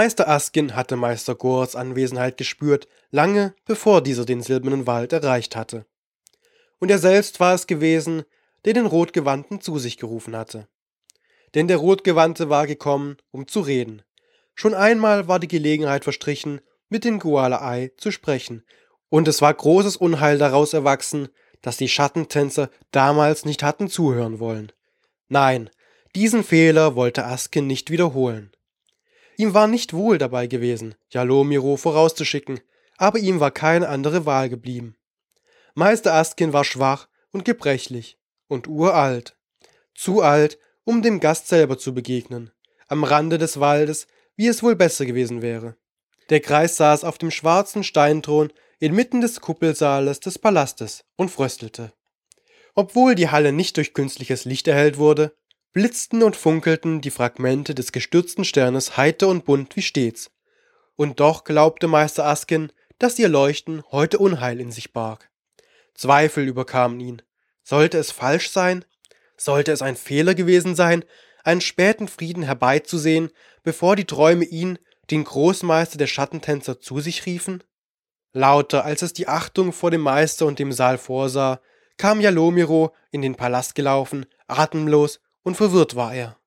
Meister Askin hatte Meister Gors Anwesenheit gespürt, lange bevor dieser den silbernen Wald erreicht hatte. Und er selbst war es gewesen, der den Rotgewandten zu sich gerufen hatte. Denn der Rotgewandte war gekommen, um zu reden. Schon einmal war die Gelegenheit verstrichen, mit den Gualaei zu sprechen, und es war großes Unheil daraus erwachsen, dass die Schattentänzer damals nicht hatten zuhören wollen. Nein, diesen Fehler wollte Askin nicht wiederholen. Ihm war nicht wohl dabei gewesen, Jalomiro vorauszuschicken, aber ihm war keine andere Wahl geblieben. Meister Askin war schwach und gebrechlich und uralt. Zu alt, um dem Gast selber zu begegnen, am Rande des Waldes, wie es wohl besser gewesen wäre. Der Kreis saß auf dem schwarzen Steinthron inmitten des Kuppelsaales des Palastes und fröstelte. Obwohl die Halle nicht durch künstliches Licht erhellt wurde, blitzten und funkelten die Fragmente des gestürzten Sternes heiter und bunt wie stets. Und doch glaubte Meister Askin, dass ihr Leuchten heute Unheil in sich barg. Zweifel überkamen ihn. Sollte es falsch sein? Sollte es ein Fehler gewesen sein, einen späten Frieden herbeizusehen, bevor die Träume ihn, den Großmeister der Schattentänzer, zu sich riefen? Lauter als es die Achtung vor dem Meister und dem Saal vorsah, kam Jalomiro in den Palast gelaufen, atemlos und verwirrt war er.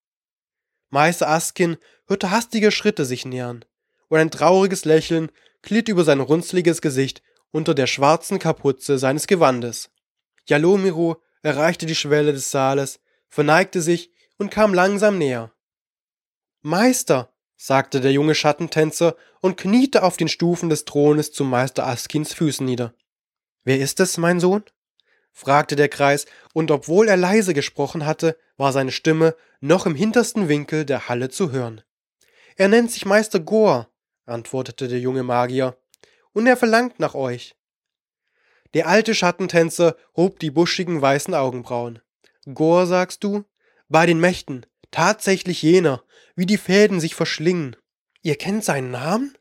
Meister Askin hörte hastige Schritte sich nähern, und ein trauriges Lächeln glitt über sein runzliges Gesicht unter der schwarzen Kapuze seines Gewandes. Jalomiro erreichte die Schwelle des Saales, verneigte sich und kam langsam näher. Meister, sagte der junge Schattentänzer und kniete auf den Stufen des Thrones zu Meister Askins Füßen nieder. Wer ist es, mein Sohn? fragte der Kreis, und obwohl er leise gesprochen hatte, war seine Stimme noch im hintersten Winkel der Halle zu hören. Er nennt sich Meister Gor, antwortete der junge Magier, und er verlangt nach euch. Der alte Schattentänzer hob die buschigen weißen Augenbrauen. Gor, sagst du? Bei den Mächten, tatsächlich jener, wie die Fäden sich verschlingen. Ihr kennt seinen Namen?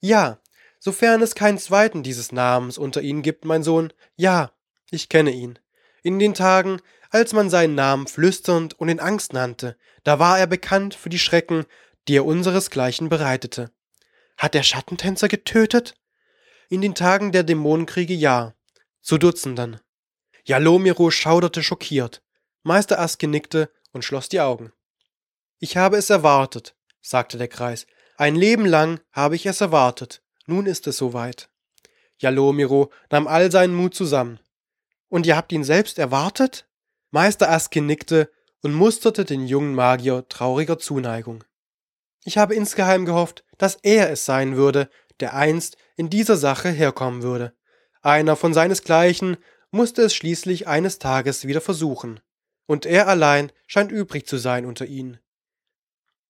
Ja, sofern es keinen zweiten dieses Namens unter ihnen gibt, mein Sohn, ja, ich kenne ihn. In den Tagen, als man seinen Namen flüsternd und in Angst nannte, da war er bekannt für die Schrecken, die er unseresgleichen bereitete. Hat der Schattentänzer getötet? In den Tagen der Dämonenkriege ja, zu Dutzenden. Jalomiro schauderte schockiert. Meister Aske nickte und schloss die Augen. Ich habe es erwartet, sagte der Kreis. Ein Leben lang habe ich es erwartet. Nun ist es soweit. Jalomiro nahm all seinen Mut zusammen. Und ihr habt ihn selbst erwartet? Meister Askin nickte und musterte den jungen Magier trauriger Zuneigung. Ich habe insgeheim gehofft, dass er es sein würde, der einst in dieser Sache herkommen würde. Einer von seinesgleichen musste es schließlich eines Tages wieder versuchen. Und er allein scheint übrig zu sein unter ihnen.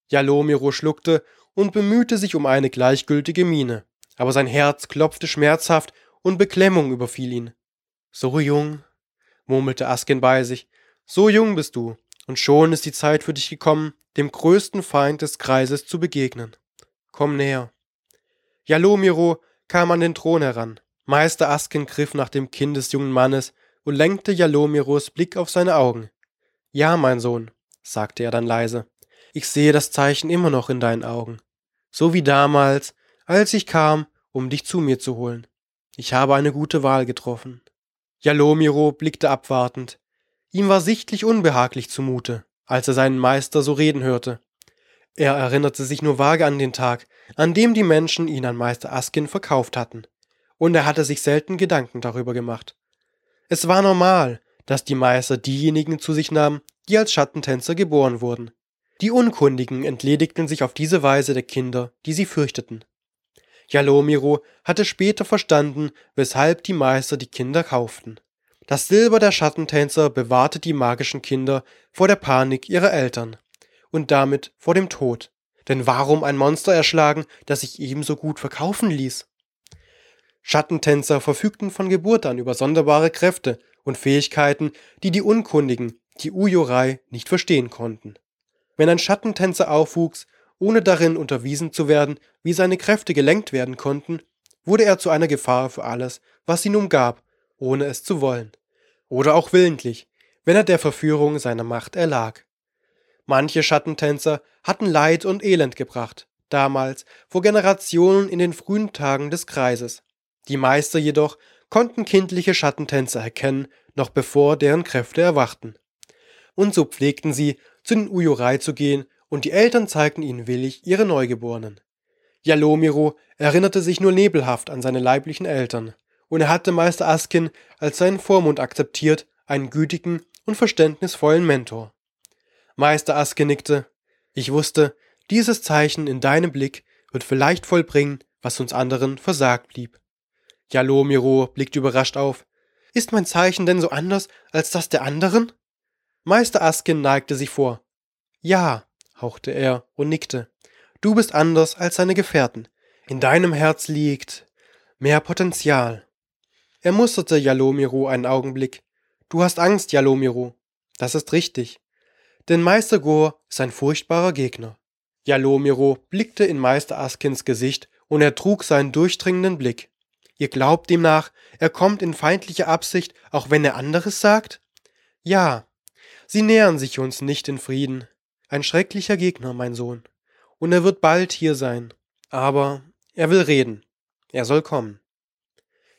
Jalomiro schluckte und bemühte sich um eine gleichgültige Miene, aber sein Herz klopfte schmerzhaft und Beklemmung überfiel ihn. So jung, murmelte Askin bei sich, so jung bist du, und schon ist die Zeit für dich gekommen, dem größten Feind des Kreises zu begegnen. Komm näher. Jalomiro kam an den Thron heran. Meister Askin griff nach dem Kinn des jungen Mannes und lenkte Jalomiros Blick auf seine Augen. Ja, mein Sohn, sagte er dann leise. Ich sehe das Zeichen immer noch in deinen Augen. So wie damals, als ich kam, um dich zu mir zu holen. Ich habe eine gute Wahl getroffen. Jalomiro blickte abwartend. Ihm war sichtlich unbehaglich zumute, als er seinen Meister so reden hörte. Er erinnerte sich nur vage an den Tag, an dem die Menschen ihn an Meister Askin verkauft hatten, und er hatte sich selten Gedanken darüber gemacht. Es war normal, dass die Meister diejenigen zu sich nahmen, die als Schattentänzer geboren wurden. Die Unkundigen entledigten sich auf diese Weise der Kinder, die sie fürchteten. Jalomiro hatte später verstanden, weshalb die Meister die Kinder kauften. Das Silber der Schattentänzer bewahrte die magischen Kinder vor der Panik ihrer Eltern und damit vor dem Tod. Denn warum ein Monster erschlagen, das sich ebenso gut verkaufen ließ? Schattentänzer verfügten von Geburt an über sonderbare Kräfte und Fähigkeiten, die die Unkundigen, die Ujorai, nicht verstehen konnten. Wenn ein Schattentänzer aufwuchs, ohne darin unterwiesen zu werden, wie seine Kräfte gelenkt werden konnten, wurde er zu einer Gefahr für alles, was ihn umgab, ohne es zu wollen. Oder auch willentlich, wenn er der Verführung seiner Macht erlag. Manche Schattentänzer hatten Leid und Elend gebracht, damals vor Generationen in den frühen Tagen des Kreises. Die Meister jedoch konnten kindliche Schattentänzer erkennen, noch bevor deren Kräfte erwachten. Und so pflegten sie, zu den Ujurei zu gehen, und die Eltern zeigten ihnen willig ihre Neugeborenen. Jalomiro erinnerte sich nur nebelhaft an seine leiblichen Eltern, und er hatte Meister Askin als seinen Vormund akzeptiert, einen gütigen und verständnisvollen Mentor. Meister Askin nickte. Ich wusste, dieses Zeichen in deinem Blick wird vielleicht vollbringen, was uns anderen versagt blieb. Jalomiro blickte überrascht auf. Ist mein Zeichen denn so anders als das der anderen? Meister Askin neigte sich vor. Ja, hauchte er und nickte. Du bist anders als seine Gefährten. In deinem Herz liegt mehr Potenzial. Er musterte Jalomiro einen Augenblick. Du hast Angst, Jalomiro. Das ist richtig. Denn Meister Gor ist ein furchtbarer Gegner. Jalomiro blickte in Meister Askins Gesicht und er trug seinen durchdringenden Blick. Ihr glaubt demnach, er kommt in feindlicher Absicht, auch wenn er anderes sagt? Ja, sie nähern sich uns nicht in Frieden. Ein schrecklicher Gegner, mein Sohn. Und er wird bald hier sein. Aber er will reden. Er soll kommen.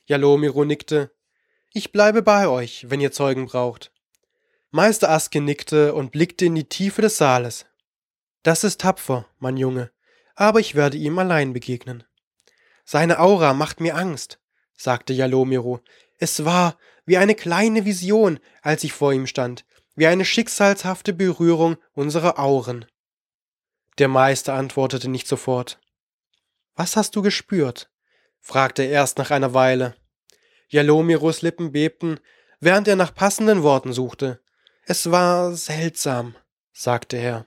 Jalomiro nickte. Ich bleibe bei euch, wenn ihr Zeugen braucht. Meister Aske nickte und blickte in die Tiefe des Saales. Das ist tapfer, mein Junge, aber ich werde ihm allein begegnen. Seine Aura macht mir Angst, sagte Jalomiro. Es war wie eine kleine Vision, als ich vor ihm stand, wie eine schicksalshafte Berührung unserer Auren. Der Meister antwortete nicht sofort. Was hast du gespürt? fragte er erst nach einer Weile. Jalomiros Lippen bebten, während er nach passenden Worten suchte. Es war seltsam, sagte er.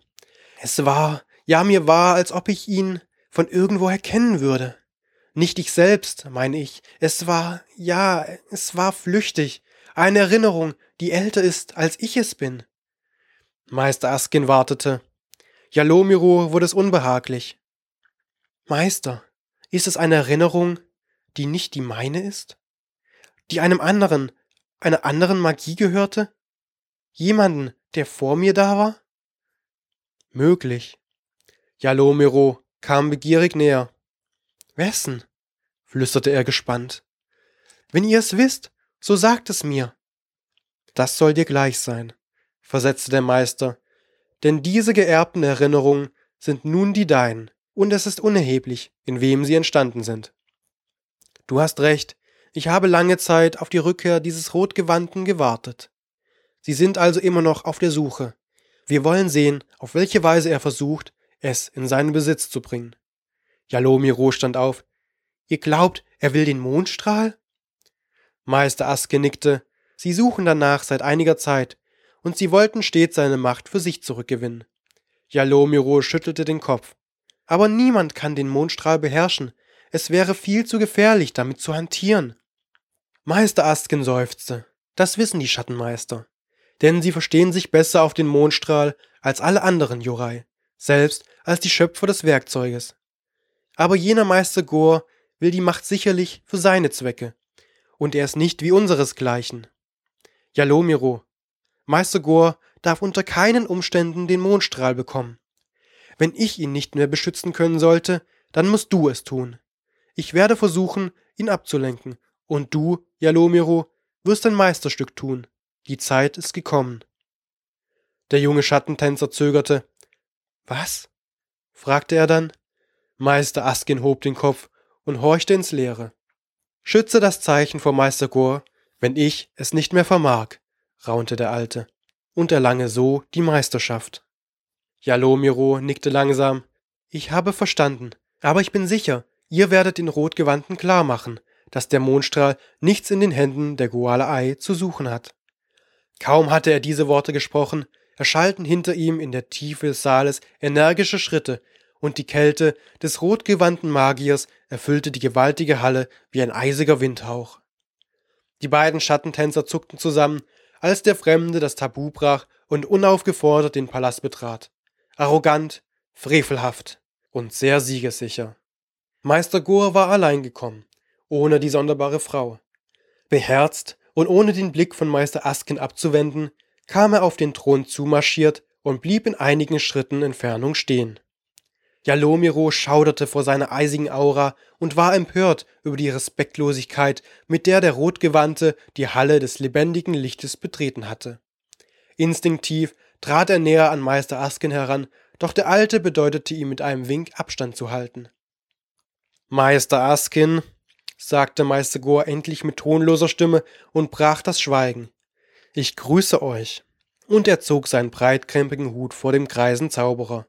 Es war, ja mir war, als ob ich ihn von irgendwoher kennen würde. Nicht ich selbst, meine ich. Es war, ja, es war flüchtig. Eine Erinnerung, die älter ist, als ich es bin. Meister Askin wartete. Jalomiro wurde es unbehaglich. Meister, ist es eine Erinnerung, die nicht die meine ist? Die einem anderen, einer anderen Magie gehörte? Jemanden, der vor mir da war? Möglich. Jalomiro kam begierig näher. Wessen? flüsterte er gespannt. Wenn ihr es wisst, so sagt es mir. Das soll dir gleich sein, versetzte der Meister, denn diese geerbten Erinnerungen sind nun die deinen, und es ist unerheblich, in wem sie entstanden sind. Du hast recht, ich habe lange Zeit auf die Rückkehr dieses Rotgewandten gewartet. Sie sind also immer noch auf der Suche. Wir wollen sehen, auf welche Weise er versucht, es in seinen Besitz zu bringen. Jalomiro stand auf. Ihr glaubt, er will den Mondstrahl? Meister Aske nickte. Sie suchen danach seit einiger Zeit, und sie wollten stets seine Macht für sich zurückgewinnen. Jalomiro schüttelte den Kopf. Aber niemand kann den Mondstrahl beherrschen. Es wäre viel zu gefährlich, damit zu hantieren. Meister Asken seufzte. Das wissen die Schattenmeister. Denn sie verstehen sich besser auf den Mondstrahl als alle anderen Jurai, selbst als die Schöpfer des Werkzeuges. Aber jener Meister Gor will die Macht sicherlich für seine Zwecke. Und er ist nicht wie unseresgleichen. Jalomiro, Meister Gor darf unter keinen Umständen den Mondstrahl bekommen. Wenn ich ihn nicht mehr beschützen können sollte, dann musst du es tun. Ich werde versuchen, ihn abzulenken, und du, Jalomiro, wirst ein Meisterstück tun. Die Zeit ist gekommen. Der junge Schattentänzer zögerte. Was? fragte er dann. Meister Askin hob den Kopf und horchte ins Leere. Schütze das Zeichen vor Meister Gor, wenn ich es nicht mehr vermag, raunte der Alte, und erlange so die Meisterschaft. Jalomiro nickte langsam. Ich habe verstanden, aber ich bin sicher, ihr werdet den Rotgewandten klar machen, dass der Mondstrahl nichts in den Händen der Goala-Ei zu suchen hat. Kaum hatte er diese Worte gesprochen, erschallten hinter ihm in der Tiefe des Saales energische Schritte, und die Kälte des rotgewandten Magiers erfüllte die gewaltige Halle wie ein eisiger Windhauch. Die beiden Schattentänzer zuckten zusammen, als der Fremde das Tabu brach und unaufgefordert den Palast betrat. Arrogant, frevelhaft und sehr siegessicher. Meister Gohr war allein gekommen, ohne die sonderbare Frau. Beherzt und ohne den Blick von Meister Asken abzuwenden, kam er auf den Thron zumarschiert und blieb in einigen Schritten Entfernung stehen. Jalomiro schauderte vor seiner eisigen Aura und war empört über die Respektlosigkeit, mit der der Rotgewandte die Halle des lebendigen Lichtes betreten hatte. Instinktiv trat er näher an Meister Asken heran, doch der Alte bedeutete ihm mit einem Wink Abstand zu halten. Meister Askin, sagte Meister Gohr endlich mit tonloser Stimme und brach das Schweigen. Ich grüße euch. Und er zog seinen breitkrempigen Hut vor dem greisen Zauberer.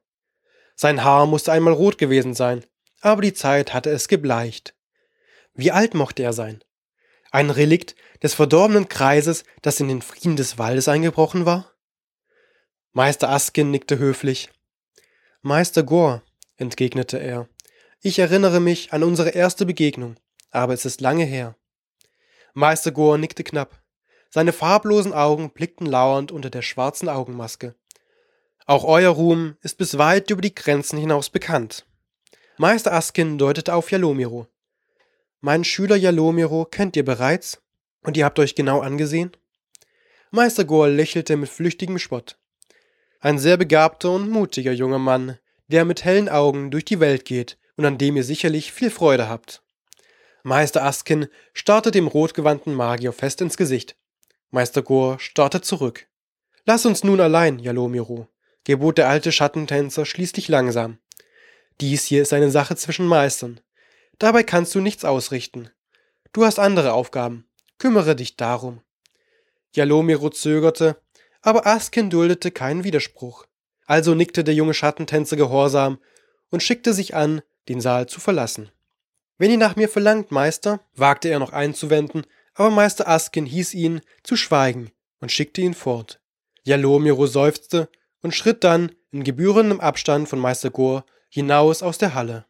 Sein Haar musste einmal rot gewesen sein, aber die Zeit hatte es gebleicht. Wie alt mochte er sein? Ein Relikt des verdorbenen Kreises, das in den Frieden des Waldes eingebrochen war? Meister Askin nickte höflich. Meister Gore, entgegnete er, ich erinnere mich an unsere erste Begegnung, aber es ist lange her. Meister Gore nickte knapp. Seine farblosen Augen blickten lauernd unter der schwarzen Augenmaske. Auch euer Ruhm ist bis weit über die Grenzen hinaus bekannt. Meister Askin deutete auf Jalomiro. Meinen Schüler Jalomiro kennt ihr bereits und ihr habt euch genau angesehen? Meister Goal lächelte mit flüchtigem Spott. Ein sehr begabter und mutiger junger Mann, der mit hellen Augen durch die Welt geht und an dem ihr sicherlich viel Freude habt. Meister Askin starrte dem rotgewandten Magier fest ins Gesicht. Meister Gore starrte zurück. Lass uns nun allein, Jalomiro gebot der alte Schattentänzer schließlich langsam. Dies hier ist eine Sache zwischen Meistern. Dabei kannst du nichts ausrichten. Du hast andere Aufgaben. Kümmere dich darum. Jalomiro zögerte, aber Askin duldete keinen Widerspruch. Also nickte der junge Schattentänzer gehorsam und schickte sich an, den Saal zu verlassen. Wenn ihr nach mir verlangt, Meister, wagte er noch einzuwenden, aber Meister Askin hieß ihn zu schweigen und schickte ihn fort. Jalomiro seufzte und schritt dann in gebührendem Abstand von Meister Gore hinaus aus der Halle.